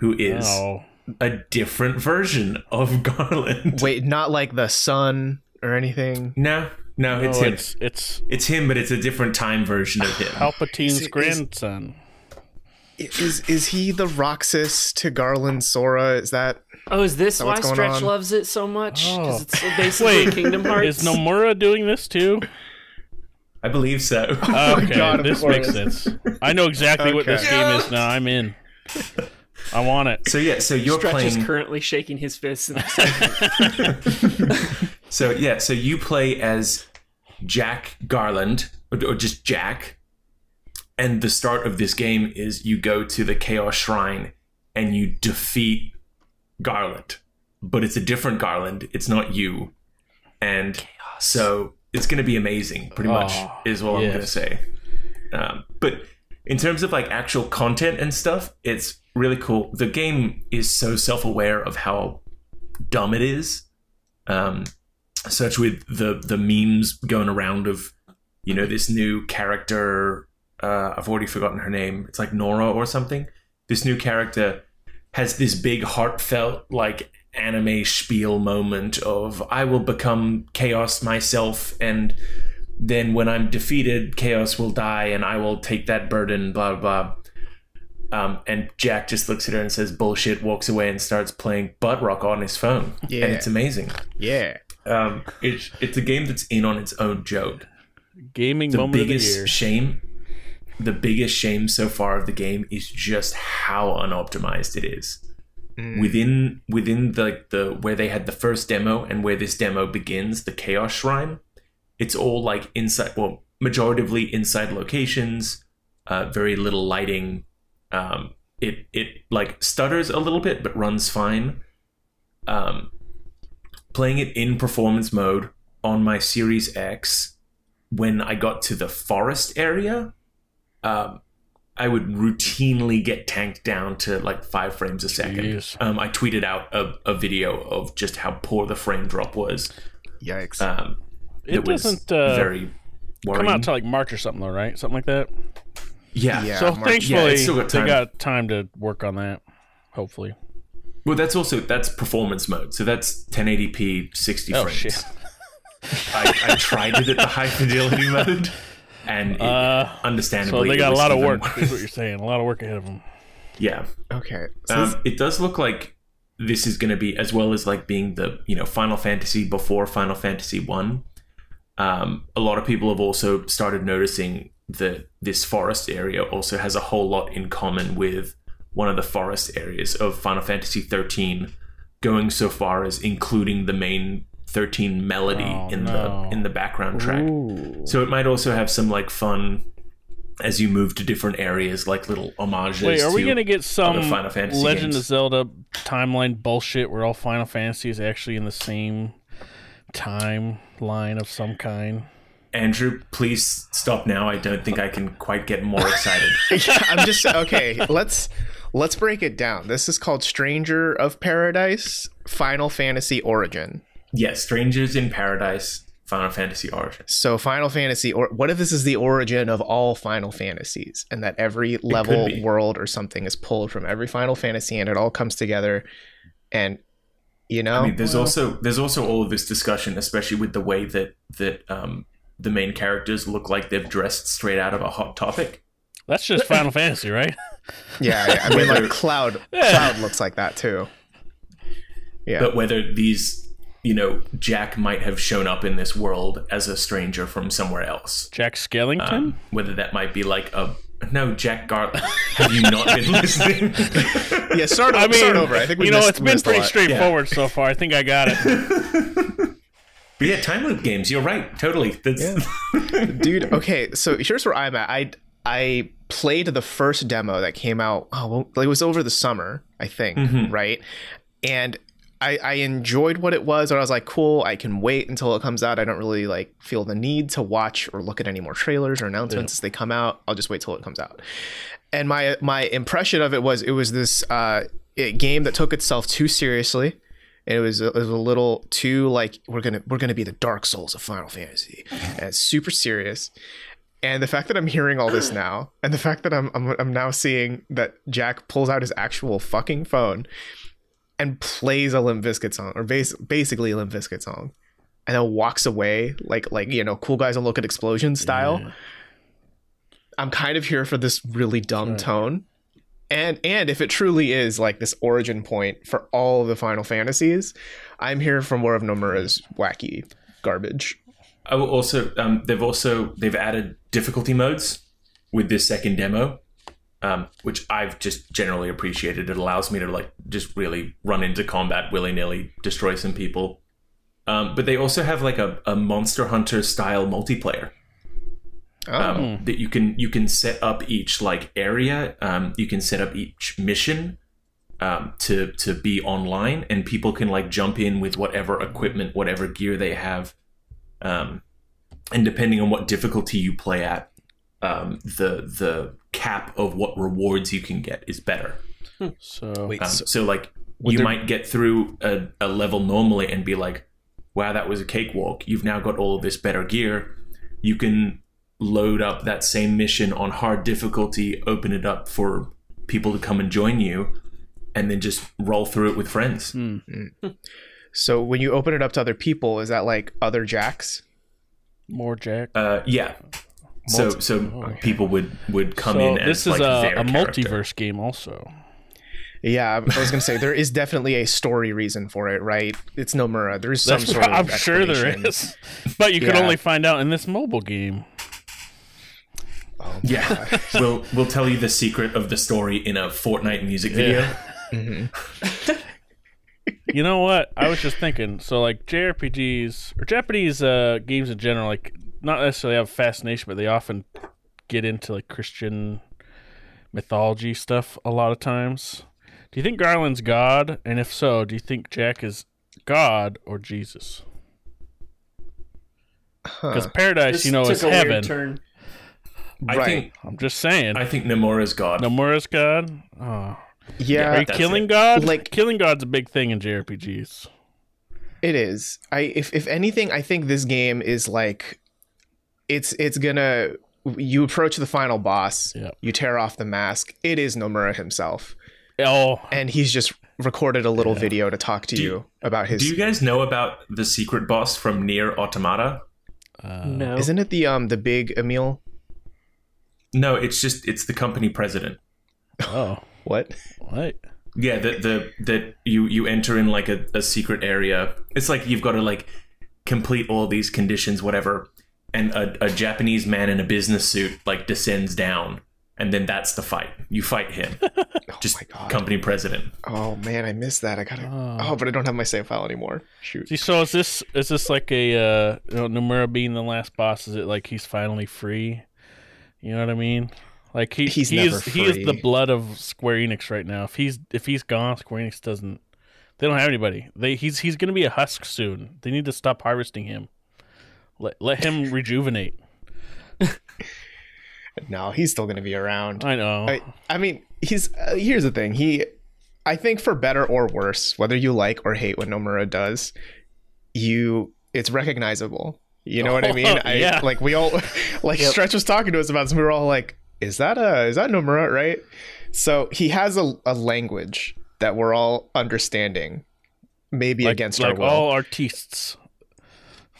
who is Oh, a different version of Garland. Wait, not like the sun or anything. No, no, it's him. it's it's It's him, but it's a different time version of him. Palpatine's Is it- is- grandson. Is is he the Roxas to Garland Sora? Is that Oh, is this that why Stretch on? loves it so much? Because Oh. it's basically Wait, Kingdom Hearts. Is Nomura doing this too? I believe so. Okay, God, this makes sense. I know exactly what this Okay. game is now. I'm in. I want it. so yeah, so you're Stretch is currently shaking his fist. So yeah, so you play as Jack Garland, or, or just Jack, and the start of this game is you go to the Chaos Shrine and you defeat Garland, but it's a different Garland. It's not you, and so it's going to be amazing. Pretty much Oh, is what I'm going to say. Um, but in terms of like actual content and stuff, it's really cool. The game is so self-aware of how dumb it is. Um, such with the the memes going around of you know this new character uh, I've already forgotten her name. It's like Nora or something. This new character has this big heartfelt like anime spiel moment of I will become chaos myself and then when I'm defeated chaos will die and I will take that burden blah blah blah. Um, and Jack just looks at her and says bullshit, walks away and starts playing butt rock on his phone. Yeah. And it's amazing. yeah? Um, it's it's a game that's in on its own joke. Gaming The moment of the biggest year. shame, the biggest shame so far of the game is just how unoptimized it is. Mm. Within within the the where they had the first demo and where this demo begins, the Chaos Shrine, it's all like inside, well, majoritively inside locations, uh, very little lighting. Um, it it like stutters a little bit but runs fine. Um, playing it in performance mode on my Series X, when I got to the forest area, um, I would routinely get tanked down to like five frames a second. Um, I tweeted out a, a video of just how poor the frame drop was. Yikes! Um, It was doesn't uh, very worrying. come out to like March or something, though, right? Something like that. yeah. Yeah. so March- thankfully, Yeah, still got they time. got time to work on that. Hopefully. Well, that's also that's performance mode. So that's 1080p 60 Oh frames. shit. I, I tried it at the high fidelity mode, and it, Uh, understandably, So they got a lot of even work. worse. Is what you're saying. A lot of work ahead of them. Yeah. okay, so this- Um, it does look like this is going to be as well as like being the you know Final Fantasy before Final Fantasy One. Um, a lot of people have also started noticing that this forest area also has a whole lot in common with one of the forest areas of Final Fantasy 13, going so far as including the main 13 melody Oh, in no. the in the background track. Ooh. So it might also have some like fun as you move to different areas, like little homages. Wait, are we gonna get some Final Fantasy Legend games. of Zelda timeline bullshit where all Final Fantasy is actually in the same timeline of some kind? Andrew, please stop now. I don't think I can quite get more excited. yeah, I'm just okay. Let's let's break it down. This is called Stranger of Paradise Final Fantasy Origin. Yes, Strangers in Paradise, Final Fantasy Origin. So Final Fantasy, or what if this is the origin of all Final Fantasies, and that every level, world, or something is pulled from every Final Fantasy, and it all comes together, and you know, I mean, there's also there's also all of this discussion, especially with the way that that um, the main characters look like they've dressed straight out of a hot topic. That's just Final Fantasy, right? yeah, yeah. I mean, like Cloud, Yeah. Cloud looks like that too. Yeah, But whether these, you know, Jack might have shown up in this world as a stranger from somewhere else. Jack Skellington. Um, whether that might be like a no Jack Garland. have you not been listening? yeah. Start, I mean, start over. I think we you know, missed- it's been pretty lot. straightforward so far. I think I got it. But yeah, time loop games. You're right. Totally. That's dude okay so here's where i'm at i i played the first demo that came out oh well, it was over the summer i think right and I, I enjoyed what it was, and I was like, "Cool! I can wait until it comes out. I don't really like feel the need to watch or look at any more trailers or announcements as they come out. I'll just wait till it comes out." And my my impression of it was it was this uh, a game that took itself too seriously. It was, it was a little too like we're gonna we're gonna be the Dark Souls of Final Fantasy, and it's super serious. And the fact that I'm hearing all this now, and the fact that I'm I'm, I'm now seeing that Jack pulls out his actual fucking phone and plays a Limp Bizkit song or bas- basically a Limp Bizkit song, and then walks away like like you know cool guys don't look at explosion style. Yeah. I'm kind of here for this really dumb Right. tone. And and if it truly is like this origin point for all of the Final Fantasies, I'm here for more of Nomura's wacky garbage. I will also um, they've also they've added difficulty modes with this second demo, um, which I've just generally appreciated. It allows me to like just really run into combat willy nilly, destroy some people. Um, but they also have like a, a Monster Hunter style multiplayer Oh, um, that you can you can set up each like area. Um, you can set up each mission um, to to be online, and people can like jump in with whatever equipment, whatever gear they have, um, and depending on what difficulty you play at, um, the the cap of what rewards you can get is better. So wait, Um, so, so like you there- might get through a, a level normally and be like, wow, that was a cakewalk. You've now got all of this better gear. You can load up that same mission on hard difficulty, open it up for people to come and join you, and then just roll through it with friends. hmm. so when you open it up to other people, is that like other jacks? more Jack. Uh, yeah. So Multi- so okay. people would would come so in as this is like a, their a multiverse game also. Yeah, I was gonna say there is definitely a story reason for it, right? It's Nomura. There is some That's sort of I'm sure there is, but you can only find out in this mobile game. Oh, Yeah, God. we'll we'll tell you the secret of the story in a Fortnite music video. Mhm. You know what? I was just thinking. So like JRPGs or Japanese uh, games in general, like not necessarily have a fascination, but they often get into like Christian mythology stuff a lot of times. Do you think Garland's God? And if so, do you think Jack is God or Jesus? Because Huh. paradise, This you know, took is a heaven. weird turn. I Right. think I'm just saying. I think Nomura's God. Nomura's God. Oh. Yeah, Are you killing it. God? Like- killing God's a big thing in JRPGs. It is. I if if anything, I think this game is like it's it's gonna you approach the final boss, Yep. you tear off the mask. It is Nomura himself. Oh, And he's just recorded a little video to talk to you, you- about his Do you guys know about the secret boss from Nier Automata? uh, no. Isn't it the um the big Emil? No, it's just it's the company president. Oh, What? what? Yeah, that the that you you enter in like a, a secret area. It's like you've got to like complete all these conditions, whatever, and a, a Japanese man in a business suit like descends down, and then that's the fight. You fight him, just my God. company president. Oh man, I missed that. I gotta. Oh. Oh, but I don't have my save file anymore. Shoot. See, so is this is this like a uh, you know, Nomura being the last boss? Is it like he's finally free? You know what I mean? Like he He's he is never he is the blood of Square Enix right now. If he's if he's gone, Square Enix doesn't. They don't have anybody. They he's he's gonna be a husk soon. They need to stop harvesting him. Let let him rejuvenate. No, he's still gonna be around. I know. I, I mean, he's uh, here's the thing. He, I think for better or worse, whether you like or hate what Nomura does, you it's recognizable. You know what I mean? I, Yeah. Like we all, like Yep. Stretch was talking to us about, this, and we were all like, "Is that a is that Nomura right?" So he has a, a language that we're all understanding, maybe like, against like our will. all artists.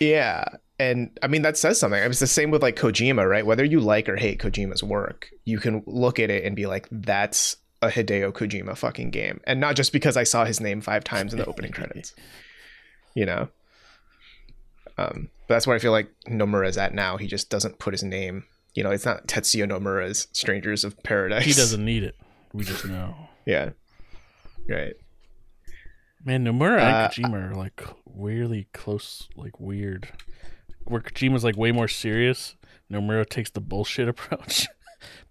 Yeah. And I mean, that says something. It's the same with like Kojima, right? Whether you like or hate Kojima's work, you can look at it and be like, that's a Hideo Kojima fucking game. And not just because I saw his name five times in the opening credits, you know? Um, but that's where I feel like Nomura's at now. He just doesn't put his name, you know, it's not Tetsuya Nomura's Strangers of Paradise. He doesn't need it. We just know. Yeah. Right. Man, Nomura Uh, and Kojima are like weirdly close, like weird. Where Kojima's like way more serious, Nomura takes the bullshit approach.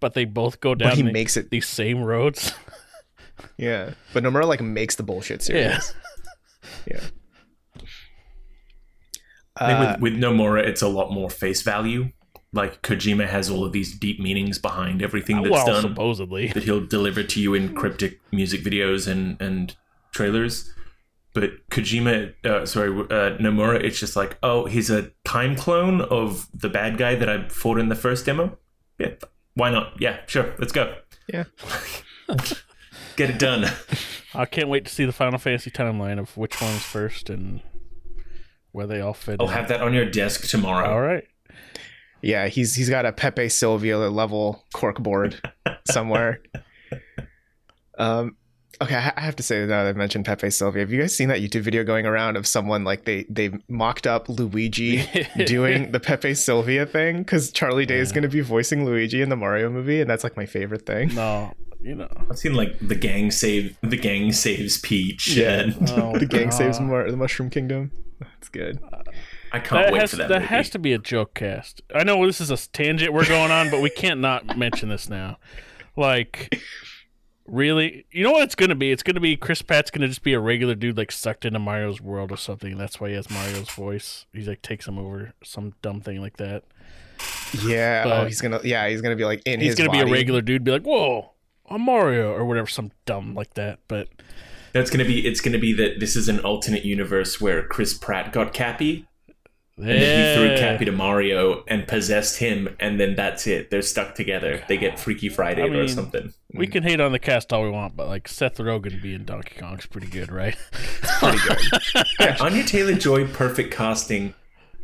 but they both go down But he the- makes it, these same roads. yeah. But Nomura like makes the bullshit serious. Yeah. I think Uh, with, with Nomura, it's a lot more face value. Like Kojima has all of these deep meanings behind everything that's well, done supposedly. that he'll deliver to you in cryptic music videos and and trailers. But Kojima, uh, sorry, uh, Nomura, it's just like, oh, he's a time clone of the bad guy that I fought in the first demo. Yeah, why not? Yeah, sure, let's go. Yeah. Get it done. I can't wait to see the Final Fantasy timeline of which one's first and where they all fit. I'll in. have that on your desk tomorrow. All right. Yeah, he's he's got a Pepe Sylvia level corkboard somewhere. Um, okay, I I have to say now that I mentioned Pepe Sylvia, have you guys seen that YouTube video going around of someone like they they mocked up Luigi doing the Pepe Sylvia thing because Charlie Day is going to be voicing Luigi in the Mario movie, and that's like my favorite thing. No, you know. I've seen like the gang save the gang saves Peach. Yeah. and Oh, the gang saves Mar- the Mushroom Kingdom. That's good. I can't That wait has, for that. that movie. has to be a joke cast. I know this is a tangent we're going on, but we can't not mention this now. Like, really, you know what it's going to be? It's going to be Chris Pratt's going to just be a regular dude, like sucked into Mario's world or something. That's why he has Mario's voice. He's like takes him over some dumb thing like that. Yeah. Oh, but- oh, he's gonna. Yeah, he's gonna be like in He's his. going to be a regular dude, be like, "Whoa, I'm Mario" or whatever, some dumb like that. But That's gonna be. It's gonna be that this is an alternate universe where Chris Pratt got Cappy, and then he threw Yeah. Cappy to Mario and possessed him, and then that's it. They're stuck together. They get Freaky Friday I or something. we can hate on the cast all we want, but like Seth Rogen being Donkey Kong's pretty good, right? pretty good. Yeah, Anya Taylor Joy, perfect casting.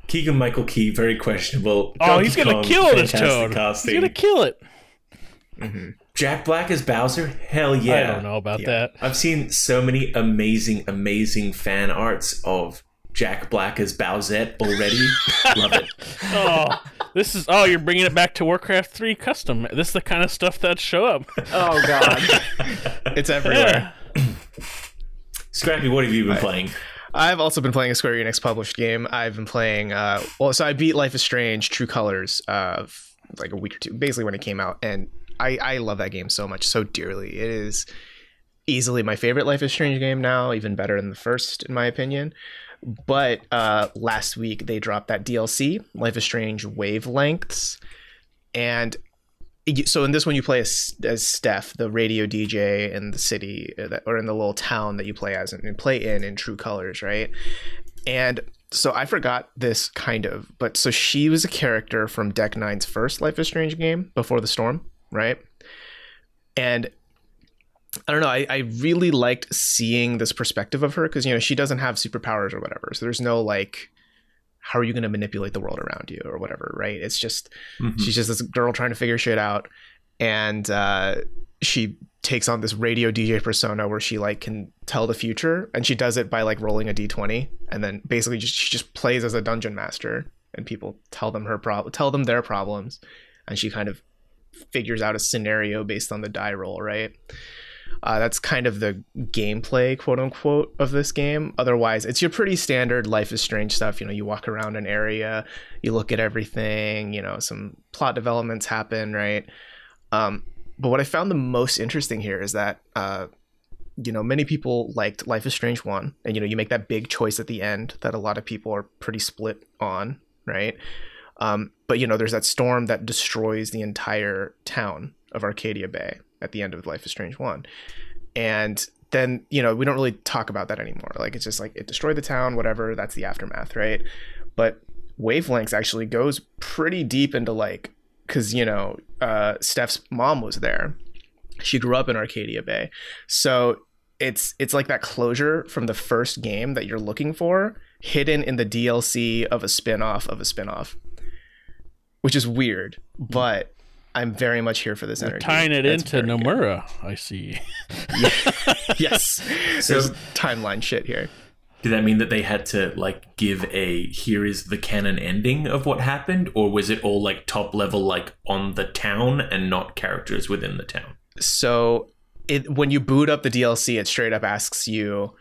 Keegan Michael Key, very questionable. Oh, Donkey he's gonna Kong, kill this toad. Casting. He's gonna kill it. Mm-hmm. Jack Black as Bowser? Hell yeah! I don't know about Yeah. that. I've seen so many amazing, amazing fan arts of Jack Black as Bowsette already. Love it. Oh, this is oh, you're bringing it back to Warcraft Three custom. This is the kind of stuff that show up. Oh god. It's everywhere. Yeah. Scrappy, what have you been playing? I've also been playing a Square Enix published game. I've been playing. Uh, well, so I beat Life is Strange: True Colors, uh, like a week or two, basically when it came out, and I I love that game so much, so dearly. It is easily my favorite Life is Strange game now, even better than the first, in my opinion. But uh, last week they dropped that DLC, Life is Strange Wavelengths, and so in this one you play as, as Steph, the radio DJ in the city uh, that, or in the little town that you play as and play in in True Colors, right? And so I forgot this kind of, but so she was a character from Deck Nine's first Life is Strange game before the storm, right? And I don't know. I, I really liked seeing this perspective of her because you know she doesn't have superpowers or whatever. So there's no like, how are you going to manipulate the world around you or whatever, right? It's just Mhm. she's just this girl trying to figure shit out, and uh, she takes on this radio DJ persona where she like can tell the future, and she does it by like rolling a d20, and then basically just she just plays as a dungeon master, and people tell them her problem, tell them their problems, and she kind of figures out a scenario based on the die roll, right? Uh, that's kind of the gameplay, quote unquote, of this game. Otherwise, it's your pretty standard Life is Strange stuff. You know, you walk around an area, you look at everything, you know, some plot developments happen, right? Um, but what I found the most interesting here is that, uh, you know, many people liked Life is Strange 1, and, you know, you make that big choice at the end that a lot of people are pretty split on, right? Um, but, you know, there's that storm that destroys the entire town of Arcadia Bay at the end of Life is Strange 1. And then, you know, we don't really talk about that anymore. Like, it's just like it destroyed the town, whatever, that's the aftermath, right? But Wavelengths actually goes pretty deep into like, because, you know, uh, Steph's mom was there. She grew up in Arcadia Bay. So it's it's like that closure from the first game that you're looking for hidden in the DLC of a spin-off of a spin-off. Which is weird, but I'm very much here for this You're energy. tying it It's into very good. Nomura. I see. yes. So- There's timeline shit here. Did that mean that they had to like give a here is the canon ending of what happened, or was it all like top level, like on the town and not characters within the town? So it when you boot up the DLC, it straight up asks you,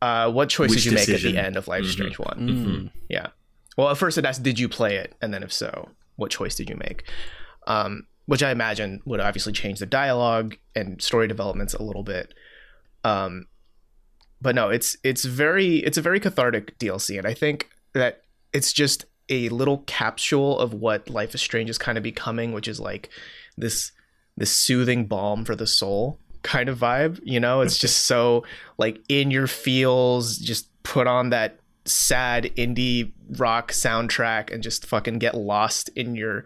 uh, "What choice Which did you make at the end of Life is Mhm. Strange One?" Mm. Yeah. Well, at first it asks, "Did you play it?" And then if so, what choice did you make? Um, which I imagine would obviously change the dialogue and story developments a little bit. Um, but no, it's it's very it's a very cathartic DLC, and I think that it's just a little capsule of what Life is Strange is kind of becoming, which is like this this soothing balm for the soul kind of vibe. You know, it's just so like in your feels, just put on that sad indie rock soundtrack and just fucking get lost in your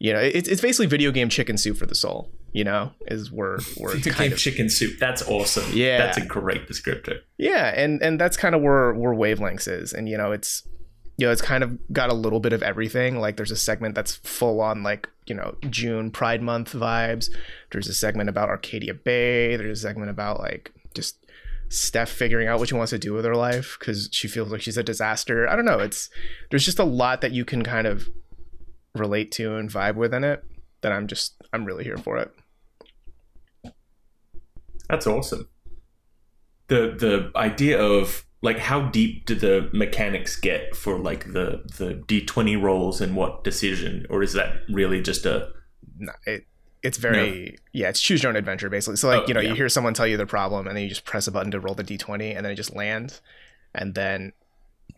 you know it's, it's basically video game chicken soup for the soul you know, is where where it's kind game of chicken soup. That's awesome. Yeah. That's a great descriptor. yeah, and and that's kind of where where wavelengths is, and you know, it's you know, it's kind of got a little bit of everything. Like there's a segment that's full on like you know June Pride Month vibes. There's a segment about Arcadia Bay. There's a segment about like just Steph figuring out what she wants to do with her life because she feels like she's a disaster. I don't know. It's there's just a lot that you can kind of relate to and vibe with in it. That I'm just I'm really here for it. That's awesome. The the idea of like how deep do the mechanics get for like the the D twenty rolls and what decision, or is that really just a No, it it's very yeah it's choose your own adventure basically. So like Oh, you know yeah. you hear someone tell you the problem and then you just press a button to roll the d20 and then it just lands, and then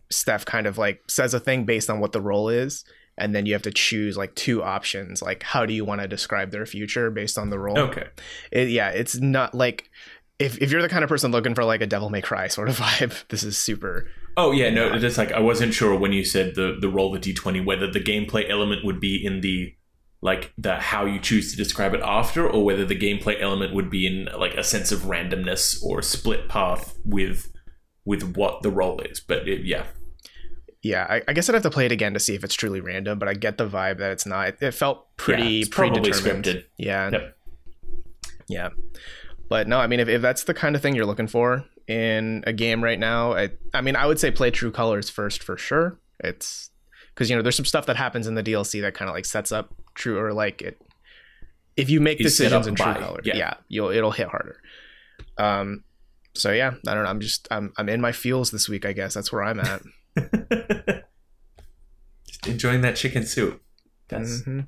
Steph kind of like says a thing based on what the role is. And then you have to choose like two options. Like, how do you want to describe their future based on the role? okay? it, yeah, it's not like if, if you're the kind of person looking for like a Devil May Cry sort of vibe, this is super. Oh yeah, no, just like I wasn't sure when you said the the roll the d twenty whether the gameplay element would be in the like the how you choose to describe it after, or whether the gameplay element would be in like a sense of randomness or split path with with what the role is. But it, yeah, Yeah, I, I guess I'd have to play it again to see if it's truly random, but I get the vibe that it's not. It, felt pretty Yeah, predetermined. scripted. Yeah, Yep. yeah. But no, I mean, if, if that's the kind of thing you're looking for in a game right now, I, I mean, I would say play True Colors first for sure. It's because you know there's some stuff that happens in the DLC that kind of like sets up True or like it. If you make Is decisions in True Colors, yeah. yeah, you'll it'll hit harder. Um, so yeah, I don't know. I'm just I'm I'm in my feels this week. I guess that's where I'm at. just enjoying that chicken soup. That's Mhm.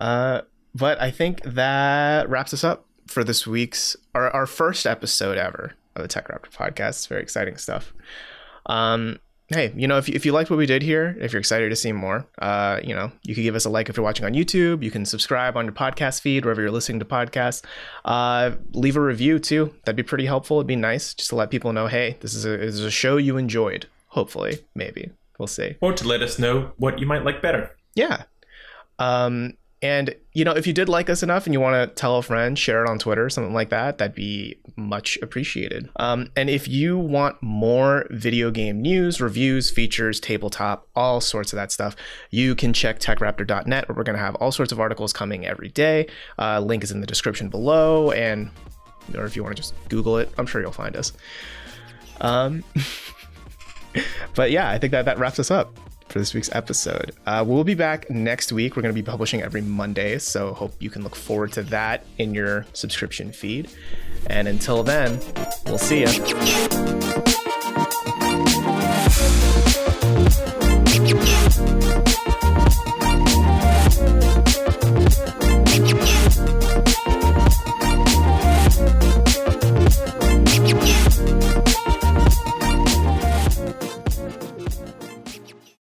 Uh, but I think that wraps us up for this week's our, our first episode ever of the TechRaptor podcast. It's very exciting stuff. Um, hey, you know, if you, if you liked what we did here, if you're excited to see more, uh, you know, you could give us a like if you're watching on YouTube. You can subscribe on your podcast feed wherever you're listening to podcasts. Uh, leave a review too. That'd be pretty helpful. It'd be nice just to let people know, hey, this is a this is a show you enjoyed. Hopefully, maybe we'll see. or to let us know what you might like better. Yeah. Um, and you know, if you did like us enough and you want to tell a friend, share it on Twitter, something like that, that'd be much appreciated. Um, and if you want more video game news, reviews, features, tabletop, all sorts of that stuff, you can check techraptor.net where we're going to have all sorts of articles coming every day. Uh, link is in the description below, and or if you want to just Google it, I'm sure you'll find us. Um, but yeah, I think that that wraps us up for this week's episode. Uh, we'll be back next week. We're going to be publishing every Monday, so hope you can look forward to that in your subscription feed. And until then, we'll see you.